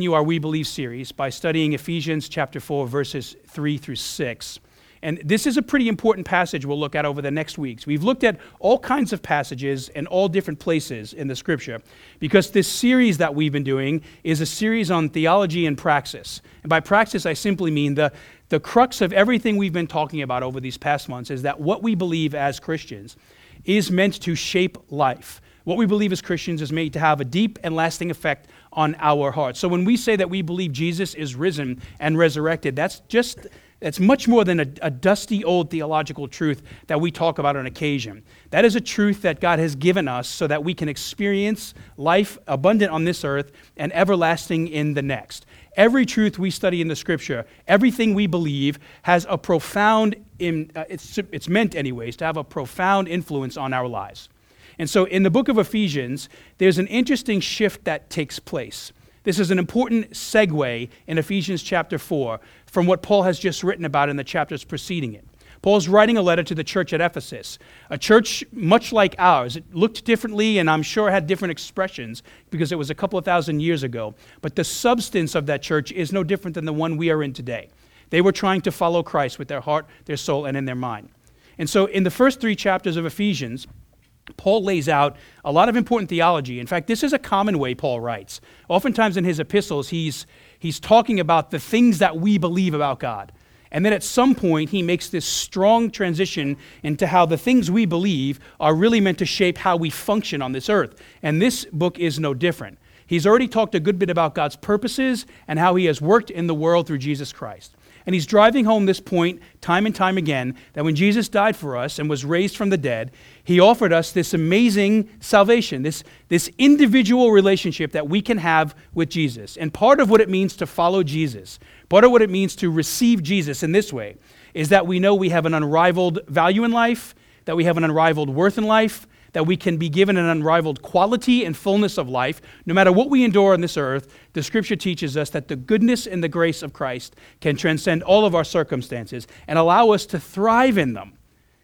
continue our We Believe series by studying Ephesians chapter 4, verses 3 through 6. And this is a pretty important passage we'll look at over the next weeks. We've looked at all kinds of passages in all different places in the scripture because this series that we've been doing is a series on theology and praxis. And by praxis, I simply mean the, the crux of everything we've been talking about over these past months is that what we believe as Christians is meant to shape life. What we believe as Christians is made to have a deep and lasting effect on our hearts. So when we say that we believe Jesus is risen and resurrected, that's just that's much more than a, a, dusty old theological truth that we talk about on occasion. That is a truth that God has given us so that we can experience life abundant on this earth and everlasting in the next. Every truth we study in the scripture, everything we believe, has a profound, in, uh, it's, it's meant, anyways, to have a profound influence on our lives. And so in the book of Ephesians, there's an interesting shift that takes place. This is an important segue in Ephesians chapter 4 from what Paul has just written about in the chapters preceding it. Paul's writing a letter to the church at Ephesus, a church much like ours. It looked differently and I'm sure had different expressions because it was a couple of thousand years ago. But the substance of that church is no different than the one we are in today. They were trying to follow Christ with their heart, their soul, and in their mind. And so in the first three chapters of Ephesians, Paul lays out a lot of important theology. In fact, this is a common way Paul writes. Oftentimes in his epistles, he's, he's talking about the things that we believe about God. And then at some point, he makes this strong transition into how the things we believe are really meant to shape how we function on this earth. And this book is no different. He's already talked a good bit about God's purposes and how he has worked in the world through Jesus Christ. And he's driving home this point time and time again that when Jesus died for us and was raised from the dead, he offered us this amazing salvation, this, this individual relationship that we can have with Jesus. And part of what it means to follow Jesus, part of what it means to receive Jesus in this way, is that we know we have an unrivaled value in life, that we have an unrivaled worth in life, that we can be given an unrivaled quality and fullness of life. No matter what we endure on this earth, the scripture teaches us that the goodness and the grace of Christ can transcend all of our circumstances and allow us to thrive in them.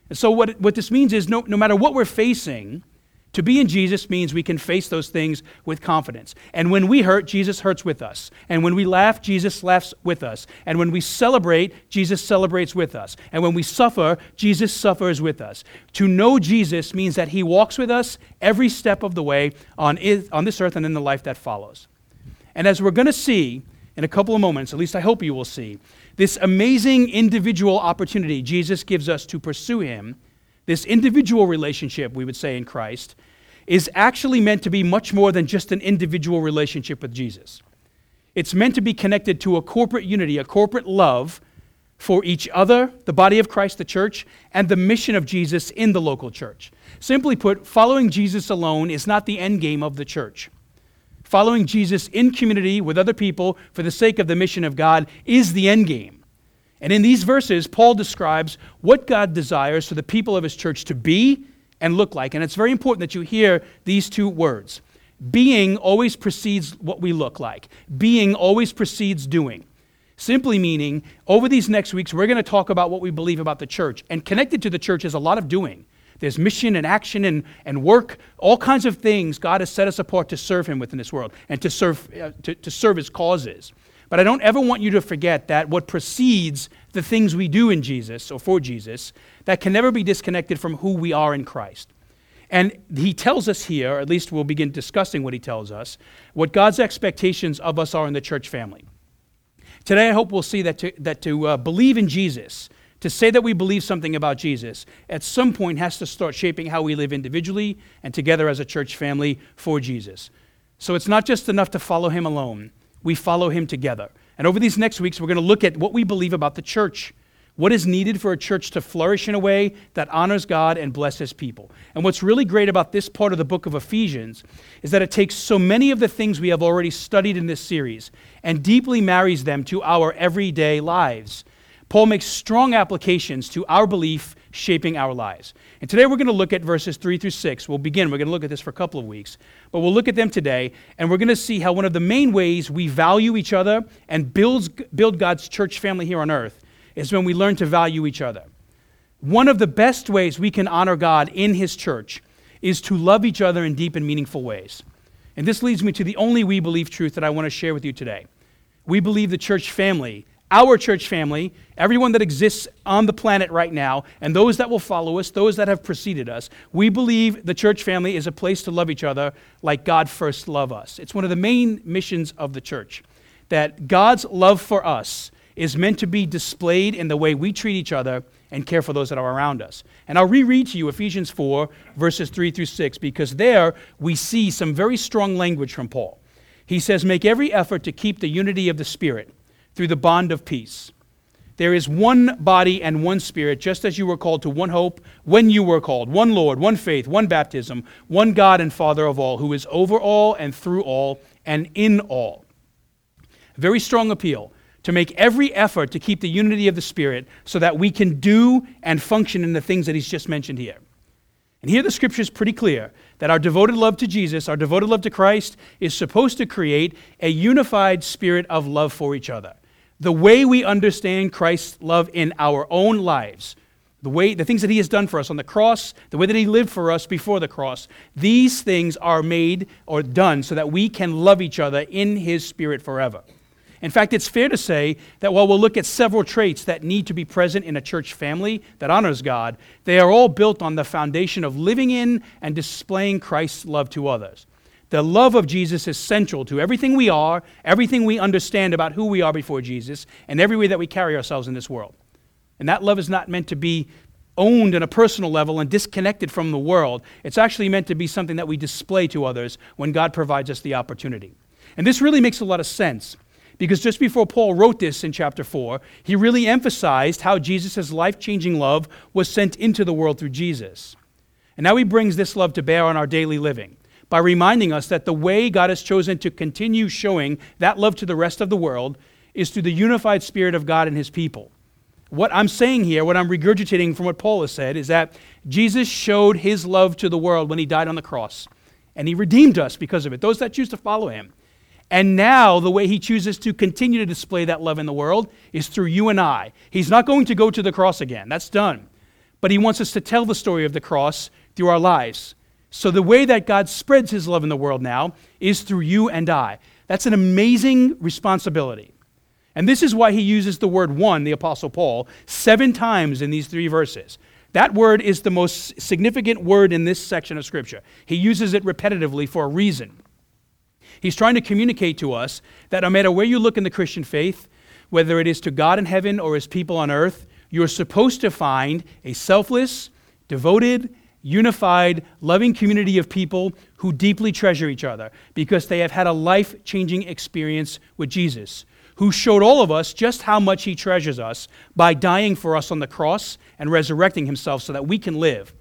And so, what, what this means is no, no matter what we're facing, to be in Jesus means we can face those things with confidence. And when we hurt, Jesus hurts with us. And when we laugh, Jesus laughs with us. And when we celebrate, Jesus celebrates with us. And when we suffer, Jesus suffers with us. To know Jesus means that he walks with us every step of the way on, on this earth and in the life that follows. And as we're going to see in a couple of moments, at least I hope you will see, this amazing individual opportunity Jesus gives us to pursue him this individual relationship, we would say in Christ, is actually meant to be much more than just an individual relationship with Jesus. It's meant to be connected to a corporate unity, a corporate love for each other, the body of Christ, the church, and the mission of Jesus in the local church. Simply put, following Jesus alone is not the end game of the church. Following Jesus in community with other people for the sake of the mission of God is the end game. And in these verses, Paul describes what God desires for the people of his church to be and look like. And it's very important that you hear these two words. Being always precedes what we look like, being always precedes doing. Simply meaning, over these next weeks, we're going to talk about what we believe about the church. And connected to the church is a lot of doing. There's mission and action and, and work, all kinds of things God has set us apart to serve Him with in this world and to serve, uh, to, to serve His causes. But I don't ever want you to forget that what precedes the things we do in Jesus or for Jesus, that can never be disconnected from who we are in Christ. And he tells us here, or at least we'll begin discussing what he tells us, what God's expectations of us are in the church family. Today, I hope we'll see that to, that to uh, believe in Jesus, to say that we believe something about Jesus, at some point has to start shaping how we live individually and together as a church family for Jesus. So it's not just enough to follow him alone we follow him together. And over these next weeks, we're going to look at what we believe about the church. What is needed for a church to flourish in a way that honors God and blesses people? And what's really great about this part of the book of Ephesians is that it takes so many of the things we have already studied in this series and deeply marries them to our everyday lives. Paul makes strong applications to our belief shaping our lives. And today we're going to look at verses 3 through 6. We'll begin. We're going to look at this for a couple of weeks. But we'll look at them today, and we're going to see how one of the main ways we value each other and builds, build God's church family here on earth is when we learn to value each other. One of the best ways we can honor God in His church is to love each other in deep and meaningful ways. And this leads me to the only we believe truth that I want to share with you today. We believe the church family, our church family, everyone that exists on the planet right now, and those that will follow us, those that have preceded us, we believe the church family is a place to love each other like God first loved us. It's one of the main missions of the church that God's love for us is meant to be displayed in the way we treat each other and care for those that are around us. And I'll reread to you Ephesians 4, verses 3 through 6, because there we see some very strong language from Paul. He says, Make every effort to keep the unity of the Spirit through the bond of peace. There is one body and one Spirit, just as you were called to one hope when you were called, one Lord, one faith, one baptism, one God and Father of all, who is over all and through all and in all. Very strong appeal to make every effort to keep the unity of the Spirit so that we can do and function in the things that he's just mentioned here. And here the scripture is pretty clear that our devoted love to Jesus, our devoted love to Christ, is supposed to create a unified spirit of love for each other. The way we understand Christ's love in our own lives, the way the things that he has done for us on the cross, the way that he lived for us before the cross, these things are made or done so that we can love each other in his spirit forever. In fact, it's fair to say that while we'll look at several traits that need to be present in a church family that honors God, they are all built on the foundation of living in and displaying Christ's love to others. The love of Jesus is central to everything we are, everything we understand about who we are before Jesus, and every way that we carry ourselves in this world. And that love is not meant to be owned on a personal level and disconnected from the world. It's actually meant to be something that we display to others when God provides us the opportunity. And this really makes a lot of sense because just before Paul wrote this in chapter 4, he really emphasized how Jesus' life changing love was sent into the world through Jesus. And now he brings this love to bear on our daily living by reminding us that the way God has chosen to continue showing that love to the rest of the world is through the unified Spirit of God and his people. What I'm saying here, what I'm regurgitating from what Paul has said, is that Jesus showed his love to the world when he died on the cross, and he redeemed us because of it, those that choose to follow him. And now, the way he chooses to continue to display that love in the world is through you and I. He's not going to go to the cross again, that's done. But he wants us to tell the story of the cross through our lives. So, the way that God spreads his love in the world now is through you and I. That's an amazing responsibility. And this is why he uses the word one, the Apostle Paul, seven times in these three verses. That word is the most significant word in this section of Scripture. He uses it repetitively for a reason. He's trying to communicate to us that no matter where you look in the Christian faith, whether it is to God in heaven or his people on earth, you're supposed to find a selfless, devoted, unified, loving community of people who deeply treasure each other because they have had a life changing experience with Jesus, who showed all of us just how much he treasures us by dying for us on the cross and resurrecting himself so that we can live.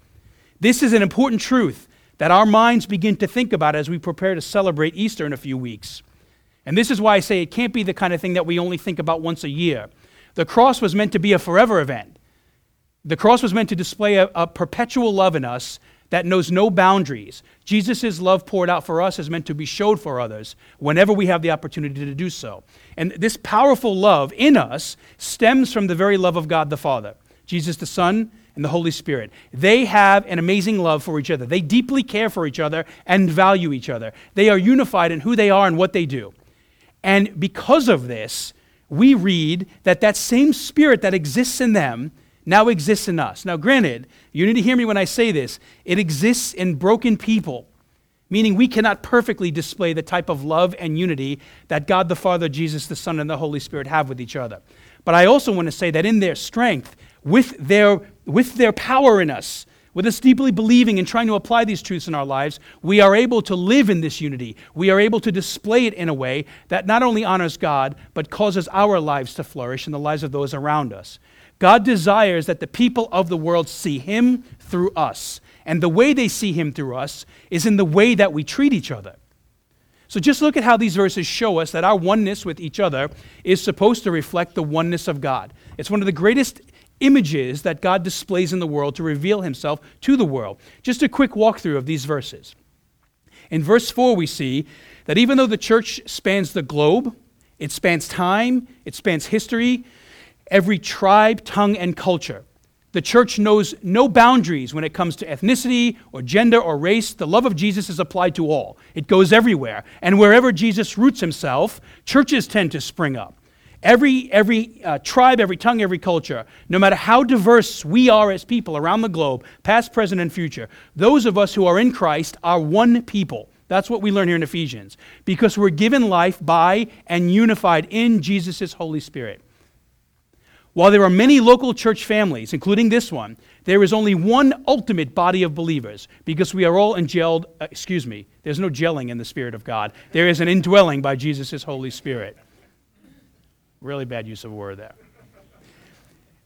This is an important truth that our minds begin to think about as we prepare to celebrate Easter in a few weeks. And this is why I say it can't be the kind of thing that we only think about once a year. The cross was meant to be a forever event. The cross was meant to display a, a perpetual love in us that knows no boundaries. Jesus' love poured out for us is meant to be showed for others whenever we have the opportunity to do so. And this powerful love in us stems from the very love of God the Father. Jesus the Son and the Holy Spirit. They have an amazing love for each other. They deeply care for each other and value each other. They are unified in who they are and what they do. And because of this, we read that that same spirit that exists in them now exists in us. Now, granted, you need to hear me when I say this. It exists in broken people, meaning we cannot perfectly display the type of love and unity that God the Father, Jesus the Son, and the Holy Spirit have with each other. But I also want to say that in their strength, with their, with their power in us, with us deeply believing and trying to apply these truths in our lives, we are able to live in this unity. We are able to display it in a way that not only honors God, but causes our lives to flourish and the lives of those around us. God desires that the people of the world see Him through us. And the way they see Him through us is in the way that we treat each other. So just look at how these verses show us that our oneness with each other is supposed to reflect the oneness of God. It's one of the greatest images that God displays in the world to reveal himself to the world. Just a quick walkthrough of these verses. In verse 4, we see that even though the church spans the globe, it spans time, it spans history, every tribe, tongue, and culture, The church knows no boundaries when it comes to ethnicity or gender or race. The love of Jesus is applied to all, it goes everywhere. And wherever Jesus roots himself, churches tend to spring up. Every, every uh, tribe, every tongue, every culture, no matter how diverse we are as people around the globe, past, present, and future, those of us who are in Christ are one people. That's what we learn here in Ephesians. Because we're given life by and unified in Jesus' Holy Spirit. While there are many local church families, including this one, there is only one ultimate body of believers because we are all engelled. Uh, excuse me, there's no gelling in the Spirit of God. There is an indwelling by Jesus' Holy Spirit. Really bad use of a word there.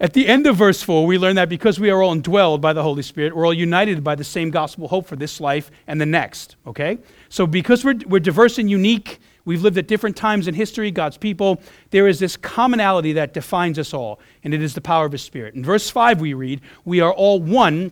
At the end of verse 4, we learn that because we are all indwelled by the Holy Spirit, we're all united by the same gospel hope for this life and the next. Okay? So, because we're, we're diverse and unique, We've lived at different times in history, God's people. There is this commonality that defines us all, and it is the power of His Spirit. In verse 5, we read, We are all one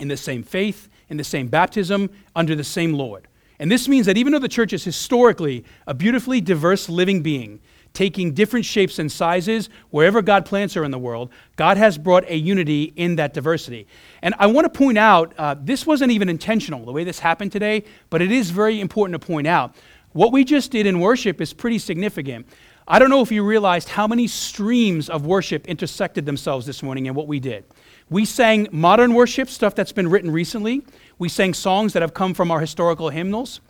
in the same faith, in the same baptism, under the same Lord. And this means that even though the church is historically a beautifully diverse living being, taking different shapes and sizes wherever God plants her in the world, God has brought a unity in that diversity. And I want to point out uh, this wasn't even intentional the way this happened today, but it is very important to point out. What we just did in worship is pretty significant. I don't know if you realized how many streams of worship intersected themselves this morning in what we did. We sang modern worship, stuff that's been written recently. We sang songs that have come from our historical hymnals.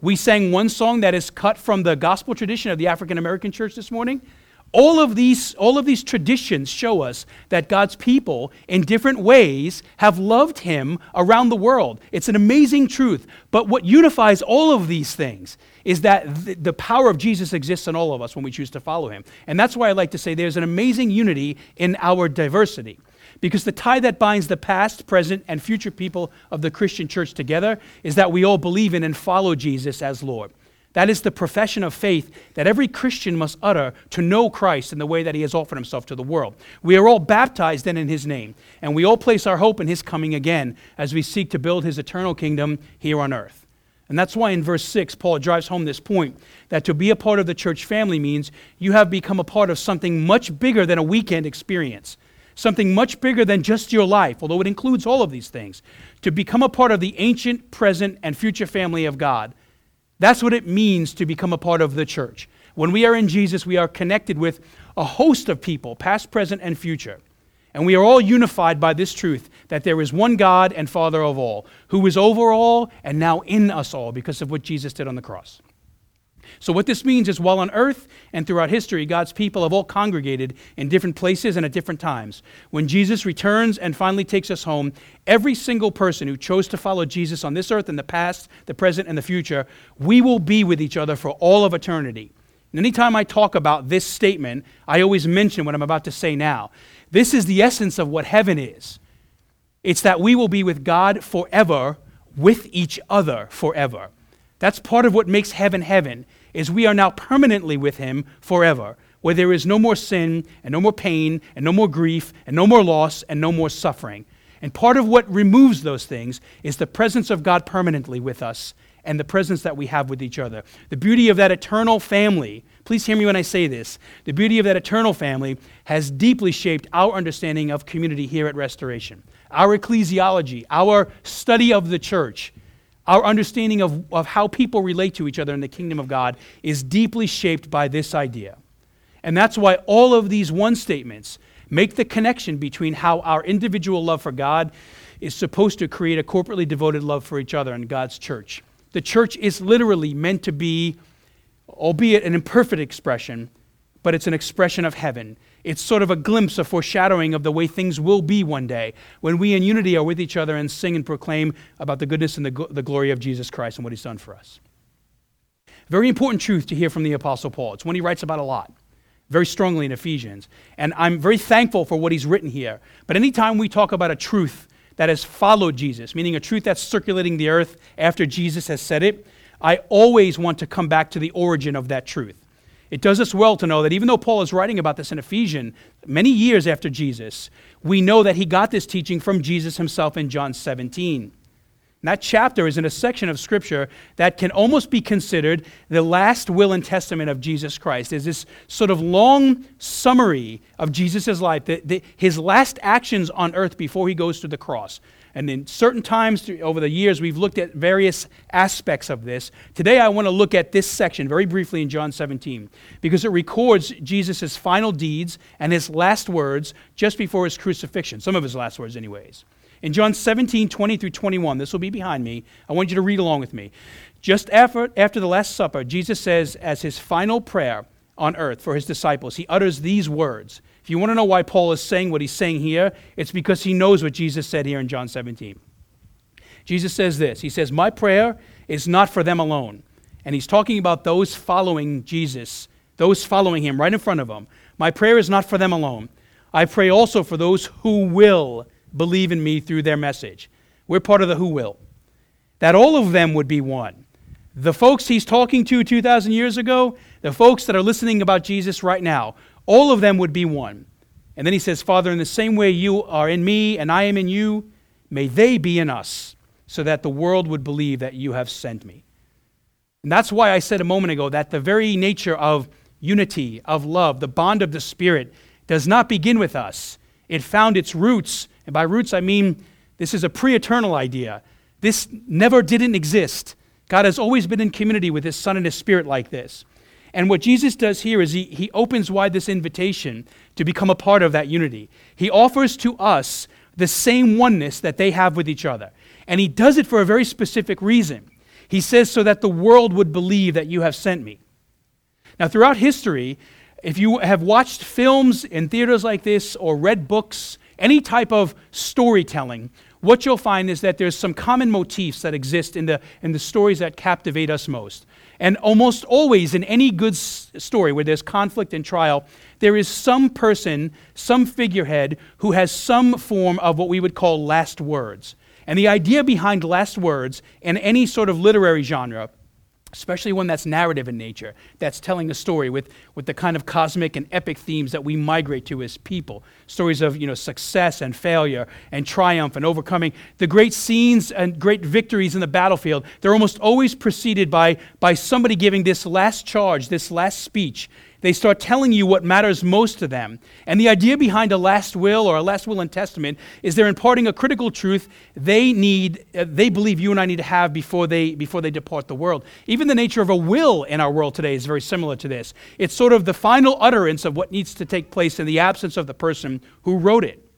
We sang one song that is cut from the gospel tradition of the African American church this morning. All of, these, all of these traditions show us that God's people, in different ways, have loved Him around the world. It's an amazing truth. But what unifies all of these things is that th- the power of Jesus exists in all of us when we choose to follow Him. And that's why I like to say there's an amazing unity in our diversity. Because the tie that binds the past, present, and future people of the Christian church together is that we all believe in and follow Jesus as Lord. That is the profession of faith that every Christian must utter to know Christ in the way that he has offered himself to the world. We are all baptized then in his name, and we all place our hope in his coming again as we seek to build his eternal kingdom here on earth. And that's why in verse 6, Paul drives home this point that to be a part of the church family means you have become a part of something much bigger than a weekend experience, something much bigger than just your life, although it includes all of these things. To become a part of the ancient, present, and future family of God that's what it means to become a part of the church. When we are in Jesus, we are connected with a host of people, past, present, and future. And we are all unified by this truth that there is one God and Father of all, who is over all and now in us all because of what Jesus did on the cross. So, what this means is while on earth and throughout history, God's people have all congregated in different places and at different times. When Jesus returns and finally takes us home, every single person who chose to follow Jesus on this earth in the past, the present, and the future, we will be with each other for all of eternity. And anytime I talk about this statement, I always mention what I'm about to say now. This is the essence of what heaven is it's that we will be with God forever, with each other forever. That's part of what makes heaven heaven is we are now permanently with him forever, where there is no more sin and no more pain and no more grief and no more loss and no more suffering. And part of what removes those things is the presence of God permanently with us and the presence that we have with each other. The beauty of that eternal family, please hear me when I say this, the beauty of that eternal family has deeply shaped our understanding of community here at Restoration. Our ecclesiology, our study of the church, our understanding of, of how people relate to each other in the kingdom of God is deeply shaped by this idea. And that's why all of these one statements make the connection between how our individual love for God is supposed to create a corporately devoted love for each other in God's church. The church is literally meant to be, albeit an imperfect expression, but it's an expression of heaven. It's sort of a glimpse, a foreshadowing of the way things will be one day when we in unity are with each other and sing and proclaim about the goodness and the, the glory of Jesus Christ and what he's done for us. Very important truth to hear from the Apostle Paul. It's one he writes about a lot, very strongly in Ephesians. And I'm very thankful for what he's written here. But anytime we talk about a truth that has followed Jesus, meaning a truth that's circulating the earth after Jesus has said it, I always want to come back to the origin of that truth. It does us well to know that even though Paul is writing about this in Ephesians many years after Jesus, we know that he got this teaching from Jesus himself in John 17. And that chapter is in a section of Scripture that can almost be considered the last will and testament of Jesus Christ. Is this sort of long summary of Jesus' life, the, the, his last actions on earth before he goes to the cross. And in certain times over the years, we've looked at various aspects of this. Today, I want to look at this section very briefly in John 17 because it records Jesus' final deeds and his last words just before his crucifixion, some of his last words, anyways. In John 17, 20 through 21, this will be behind me. I want you to read along with me. Just after, after the Last Supper, Jesus says, as his final prayer on earth for his disciples, he utters these words. If you want to know why Paul is saying what he's saying here, it's because he knows what Jesus said here in John 17. Jesus says this He says, My prayer is not for them alone. And he's talking about those following Jesus, those following him right in front of him. My prayer is not for them alone. I pray also for those who will believe in me through their message. We're part of the who will. That all of them would be one. The folks he's talking to 2,000 years ago, the folks that are listening about Jesus right now, all of them would be one. And then he says, Father, in the same way you are in me and I am in you, may they be in us, so that the world would believe that you have sent me. And that's why I said a moment ago that the very nature of unity, of love, the bond of the Spirit, does not begin with us. It found its roots and by roots, I mean this is a pre eternal idea. This never didn't exist. God has always been in community with His Son and His Spirit like this. And what Jesus does here is he, he opens wide this invitation to become a part of that unity. He offers to us the same oneness that they have with each other. And He does it for a very specific reason. He says, so that the world would believe that you have sent me. Now, throughout history, if you have watched films in theaters like this or read books any type of storytelling, what you'll find is that there's some common motifs that exist in the, in the stories that captivate us most. And almost always in any good s- story where there's conflict and trial, there is some person, some figurehead who has some form of what we would call last words. And the idea behind last words in any sort of literary genre especially one that's narrative in nature, that's telling a story with, with the kind of cosmic and epic themes that we migrate to as people. Stories of you know, success and failure and triumph and overcoming. The great scenes and great victories in the battlefield, they're almost always preceded by, by somebody giving this last charge, this last speech they start telling you what matters most to them. And the idea behind a last will or a last will and testament is they're imparting a critical truth they need, uh, they believe you and I need to have before they, before they depart the world. Even the nature of a will in our world today is very similar to this. It's sort of the final utterance of what needs to take place in the absence of the person who wrote it.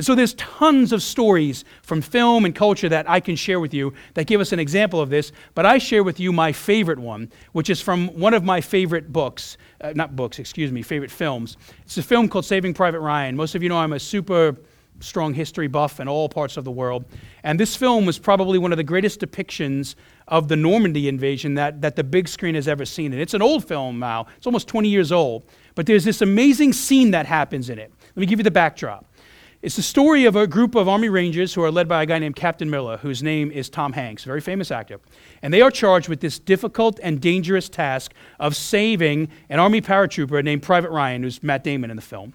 And so there's tons of stories from film and culture that I can share with you that give us an example of this, but I share with you my favorite one, which is from one of my favorite books, uh, not books, excuse me, favorite films. It's a film called Saving Private Ryan. Most of you know I'm a super strong history buff in all parts of the world. And this film was probably one of the greatest depictions of the Normandy invasion that, that the big screen has ever seen. And it's an old film now, it's almost 20 years old. But there's this amazing scene that happens in it. Let me give you the backdrop. It's the story of a group of Army Rangers who are led by a guy named Captain Miller, whose name is Tom Hanks, a very famous actor. And they are charged with this difficult and dangerous task of saving an Army paratrooper named Private Ryan, who's Matt Damon in the film.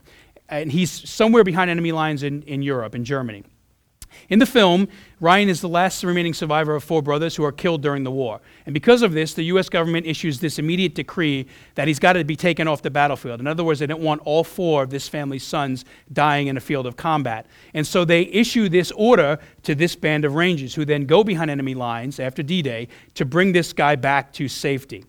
And he's somewhere behind enemy lines in, in Europe, in Germany. In the film, Ryan is the last remaining survivor of four brothers who are killed during the war. And because of this, the U.S. government issues this immediate decree that he's got to be taken off the battlefield. In other words, they don't want all four of this family's sons dying in a field of combat. And so they issue this order to this band of Rangers, who then go behind enemy lines after D Day to bring this guy back to safety.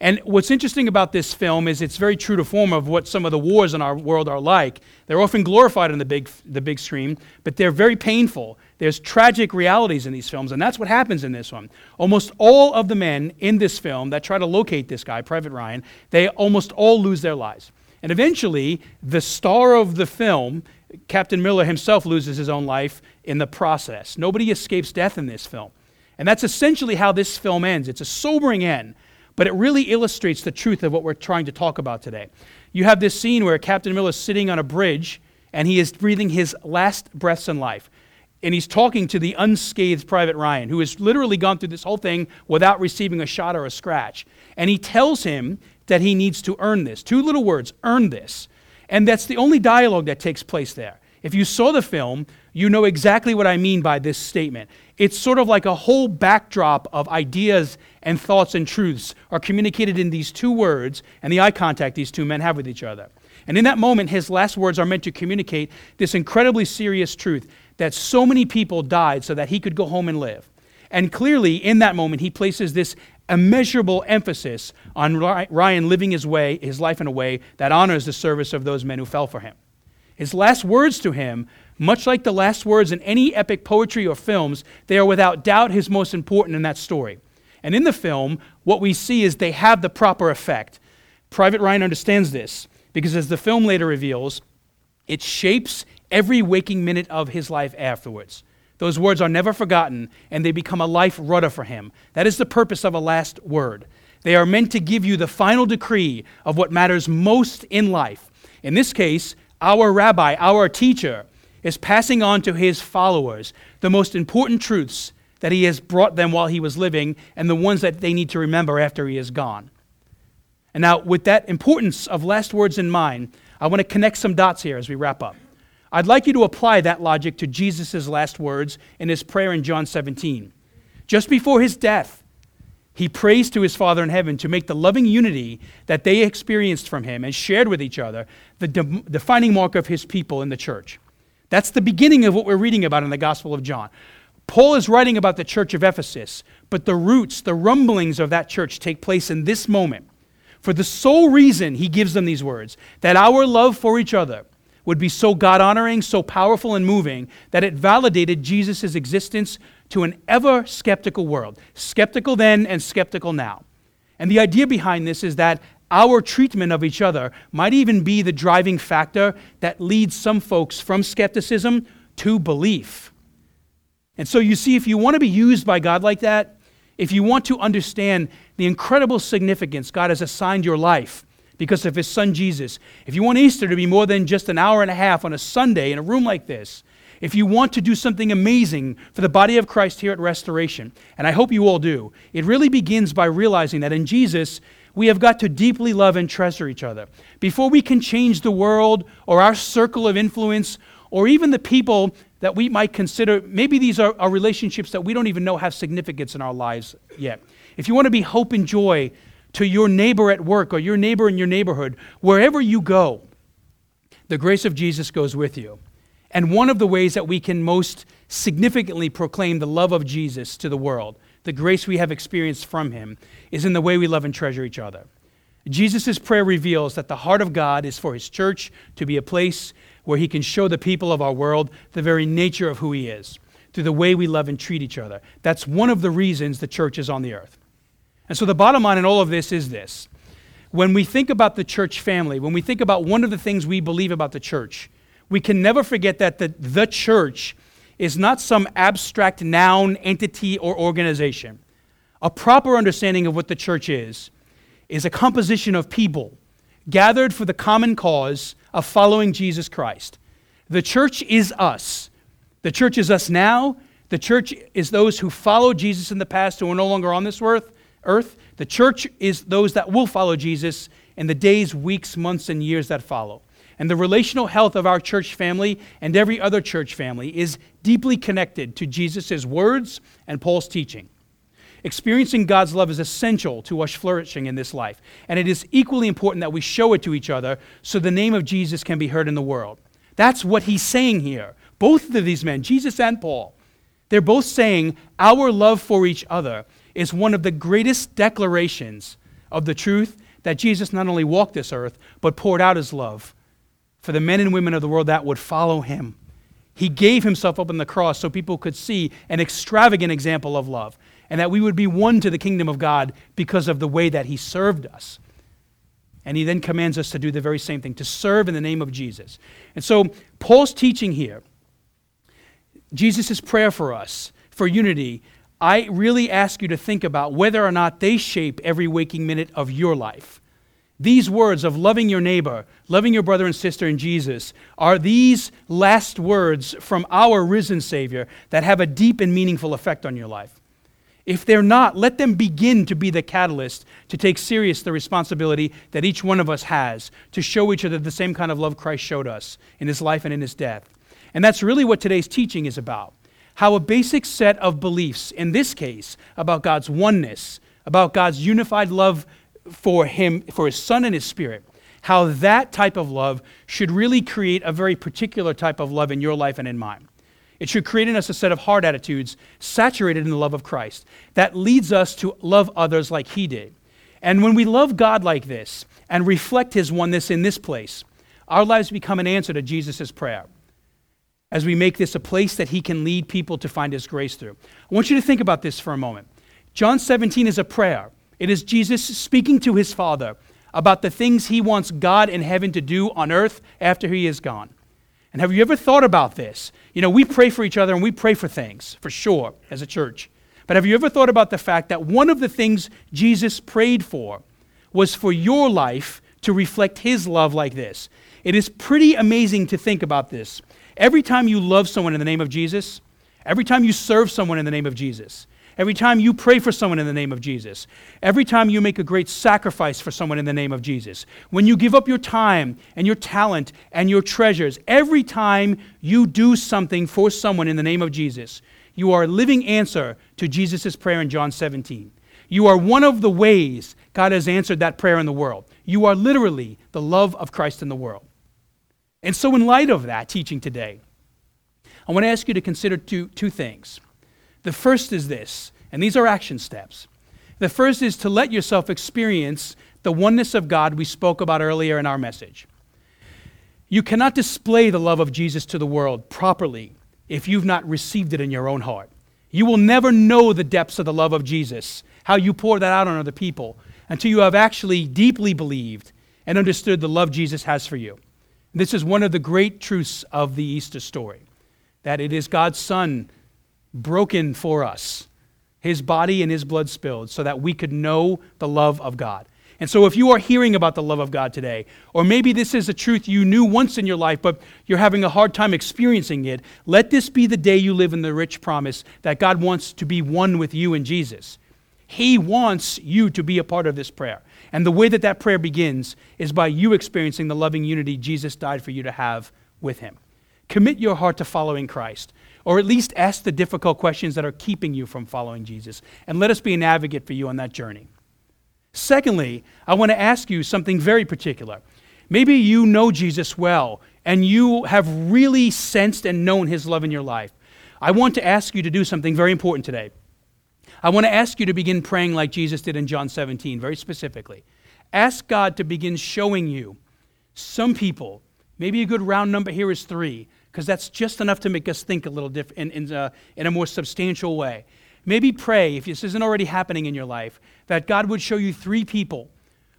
And what's interesting about this film is it's very true to form of what some of the wars in our world are like. They're often glorified on the big, the big screen, but they're very painful. There's tragic realities in these films, and that's what happens in this one. Almost all of the men in this film that try to locate this guy, Private Ryan, they almost all lose their lives. And eventually, the star of the film, Captain Miller himself, loses his own life in the process. Nobody escapes death in this film. And that's essentially how this film ends. It's a sobering end but it really illustrates the truth of what we're trying to talk about today. You have this scene where Captain Miller is sitting on a bridge and he is breathing his last breaths in life. And he's talking to the unscathed Private Ryan, who has literally gone through this whole thing without receiving a shot or a scratch. And he tells him that he needs to earn this. Two little words earn this. And that's the only dialogue that takes place there. If you saw the film, you know exactly what I mean by this statement. It's sort of like a whole backdrop of ideas and thoughts and truths are communicated in these two words and the eye contact these two men have with each other. And in that moment, his last words are meant to communicate this incredibly serious truth that so many people died so that he could go home and live. And clearly, in that moment, he places this immeasurable emphasis on Ryan living his way, his life in a way that honors the service of those men who fell for him. His last words to him much like the last words in any epic poetry or films, they are without doubt his most important in that story. And in the film, what we see is they have the proper effect. Private Ryan understands this because, as the film later reveals, it shapes every waking minute of his life afterwards. Those words are never forgotten, and they become a life rudder for him. That is the purpose of a last word. They are meant to give you the final decree of what matters most in life. In this case, our rabbi, our teacher, is passing on to his followers the most important truths that he has brought them while he was living and the ones that they need to remember after he is gone. And now, with that importance of last words in mind, I want to connect some dots here as we wrap up. I'd like you to apply that logic to Jesus' last words in his prayer in John 17. Just before his death, he prays to his Father in heaven to make the loving unity that they experienced from him and shared with each other the de- defining mark of his people in the church. That's the beginning of what we're reading about in the Gospel of John. Paul is writing about the church of Ephesus, but the roots, the rumblings of that church take place in this moment. For the sole reason he gives them these words, that our love for each other would be so God honoring, so powerful and moving, that it validated Jesus' existence to an ever skeptical world. Skeptical then and skeptical now. And the idea behind this is that our treatment of each other might even be the driving factor that leads some folks from skepticism to belief. And so you see, if you want to be used by God like that, if you want to understand the incredible significance God has assigned your life because of his son Jesus, if you want Easter to be more than just an hour and a half on a Sunday in a room like this, if you want to do something amazing for the body of Christ here at Restoration, and I hope you all do, it really begins by realizing that in Jesus, we have got to deeply love and treasure each other. Before we can change the world or our circle of influence or even the people that we might consider, maybe these are, are relationships that we don't even know have significance in our lives yet. If you want to be hope and joy to your neighbor at work or your neighbor in your neighborhood, wherever you go, the grace of Jesus goes with you. And one of the ways that we can most significantly proclaim the love of Jesus to the world the grace we have experienced from him is in the way we love and treasure each other. Jesus' prayer reveals that the heart of God is for his church to be a place where he can show the people of our world the very nature of who he is through the way we love and treat each other. That's one of the reasons the church is on the earth. And so the bottom line in all of this is this. When we think about the church family, when we think about one of the things we believe about the church, we can never forget that the, the church is not some abstract noun, entity, or organization. A proper understanding of what the church is is a composition of people gathered for the common cause of following Jesus Christ. The church is us. The church is us now. The church is those who followed Jesus in the past who are no longer on this earth. earth. The church is those that will follow Jesus in the days, weeks, months, and years that follow. And the relational health of our church family and every other church family is deeply connected to Jesus' words and Paul's teaching. Experiencing God's love is essential to us flourishing in this life. And it is equally important that we show it to each other so the name of Jesus can be heard in the world. That's what he's saying here. Both of these men, Jesus and Paul, they're both saying our love for each other is one of the greatest declarations of the truth that Jesus not only walked this earth, but poured out his love for the men and women of the world that would follow him. He gave himself up on the cross so people could see an extravagant example of love and that we would be won to the kingdom of God because of the way that he served us. And he then commands us to do the very same thing, to serve in the name of Jesus. And so, Paul's teaching here, Jesus' prayer for us, for unity, I really ask you to think about whether or not they shape every waking minute of your life. These words of loving your neighbor, loving your brother and sister in Jesus, are these last words from our risen Savior that have a deep and meaningful effect on your life. If they're not, let them begin to be the catalyst to take serious the responsibility that each one of us has to show each other the same kind of love Christ showed us in his life and in his death. And that's really what today's teaching is about. how a basic set of beliefs, in this case, about God's oneness, about God's unified love for him, for his son and his spirit, how that type of love should really create a very particular type of love in your life and in mine. It should create in us a set of heart attitudes saturated in the love of Christ that leads us to love others like he did. And when we love God like this and reflect his oneness in this place, our lives become an answer to Jesus' prayer as we make this a place that he can lead people to find his grace through. I want you to think about this for a moment. John 17 is a prayer. It is Jesus speaking to his Father about the things he wants God in heaven to do on earth after he is gone. And have you ever thought about this? You know, we pray for each other and we pray for things, for sure, as a church. But have you ever thought about the fact that one of the things Jesus prayed for was for your life to reflect his love like this? It is pretty amazing to think about this. Every time you love someone in the name of Jesus, every time you serve someone in the name of Jesus, every time you pray for someone in the name of Jesus, every time you make a great sacrifice for someone in the name of Jesus, when you give up your time and your talent and your treasures, every time you do something for someone in the name of Jesus, you are a living answer to Jesus' prayer in John 17. You are one of the ways God has answered that prayer in the world. You are literally the love of Christ in the world. And so, in light of that teaching today, I want to ask you to consider two, two things. The first is this, and these are action steps. The first is to let yourself experience the oneness of God we spoke about earlier in our message. You cannot display the love of Jesus to the world properly if you've not received it in your own heart. You will never know the depths of the love of Jesus, how you pour that out on other people, until you have actually deeply believed and understood the love Jesus has for you. This is one of the great truths of the Easter story that it is God's Son broken for us, his body and his blood spilled, so that we could know the love of God. And so, if you are hearing about the love of God today, or maybe this is a truth you knew once in your life, but you're having a hard time experiencing it, let this be the day you live in the rich promise that God wants to be one with you in Jesus. He wants you to be a part of this prayer. And the way that that prayer begins is by you experiencing the loving unity Jesus died for you to have with Him. Commit your heart to following Christ, or at least ask the difficult questions that are keeping you from following Jesus, and let us be an advocate for you on that journey. Secondly, I want to ask you something very particular. Maybe you know Jesus well, and you have really sensed and known His love in your life. I want to ask you to do something very important today. I want to ask you to begin praying like Jesus did in John 17, very specifically. Ask God to begin showing you some people, maybe a good round number here is three, because that's just enough to make us think a little different in, in, uh, in a more substantial way. Maybe pray, if this isn't already happening in your life, that God would show you three people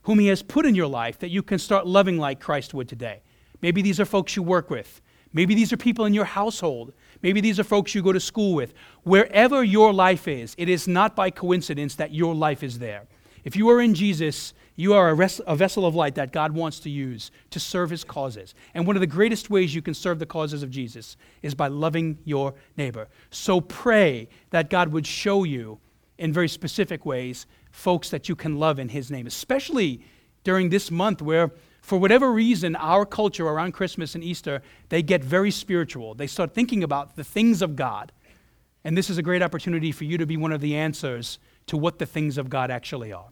whom He has put in your life that you can start loving like Christ would today. Maybe these are folks you work with. Maybe these are people in your household Maybe these are folks you go to school with. Wherever your life is, it is not by coincidence that your life is there. If you are in Jesus, you are a, res- a, vessel of light that God wants to use to serve his causes. And one of the greatest ways you can serve the causes of Jesus is by loving your neighbor. So pray that God would show you in very specific ways folks that you can love in his name, especially during this month where for whatever reason, our culture around Christmas and Easter, they get very spiritual. They start thinking about the things of God. And this is a great opportunity for you to be one of the answers to what the things of God actually are.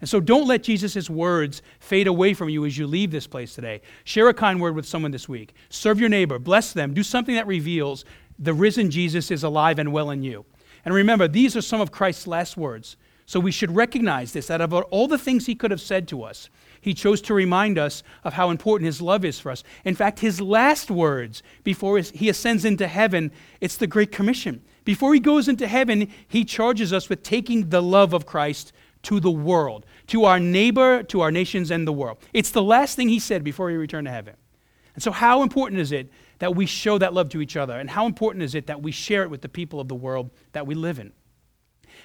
And so don't let Jesus' words fade away from you as you leave this place today. Share a kind word with someone this week. Serve your neighbor. Bless them. Do something that reveals the risen Jesus is alive and well in you. And remember, these are some of Christ's last words. So we should recognize this that about all the things he could have said to us, he chose to remind us of how important his love is for us. In fact, his last words before he ascends into heaven, it's the Great Commission. Before he goes into heaven, he charges us with taking the love of Christ to the world, to our neighbor, to our nations, and the world. It's the last thing he said before he returned to heaven. And so, how important is it that we show that love to each other? And how important is it that we share it with the people of the world that we live in?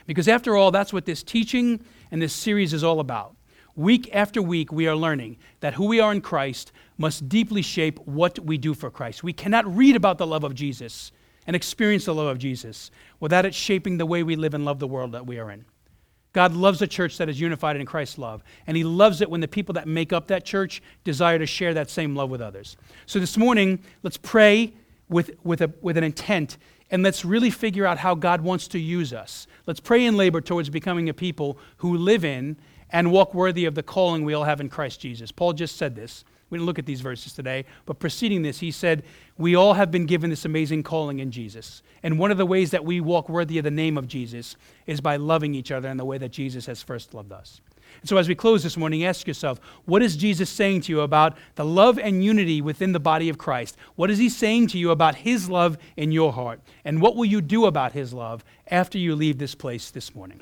Because, after all, that's what this teaching and this series is all about. Week after week, we are learning that who we are in Christ must deeply shape what we do for Christ. We cannot read about the love of Jesus and experience the love of Jesus without it shaping the way we live and love the world that we are in. God loves a church that is unified in Christ's love, and He loves it when the people that make up that church desire to share that same love with others. So this morning, let's pray with, with, a, with an intent and let's really figure out how God wants to use us. Let's pray and labor towards becoming a people who live in and walk worthy of the calling we all have in Christ Jesus. Paul just said this. We didn't look at these verses today, but preceding this, he said, We all have been given this amazing calling in Jesus. And one of the ways that we walk worthy of the name of Jesus is by loving each other in the way that Jesus has first loved us. And so, as we close this morning, ask yourself what is Jesus saying to you about the love and unity within the body of Christ? What is he saying to you about his love in your heart? And what will you do about his love after you leave this place this morning?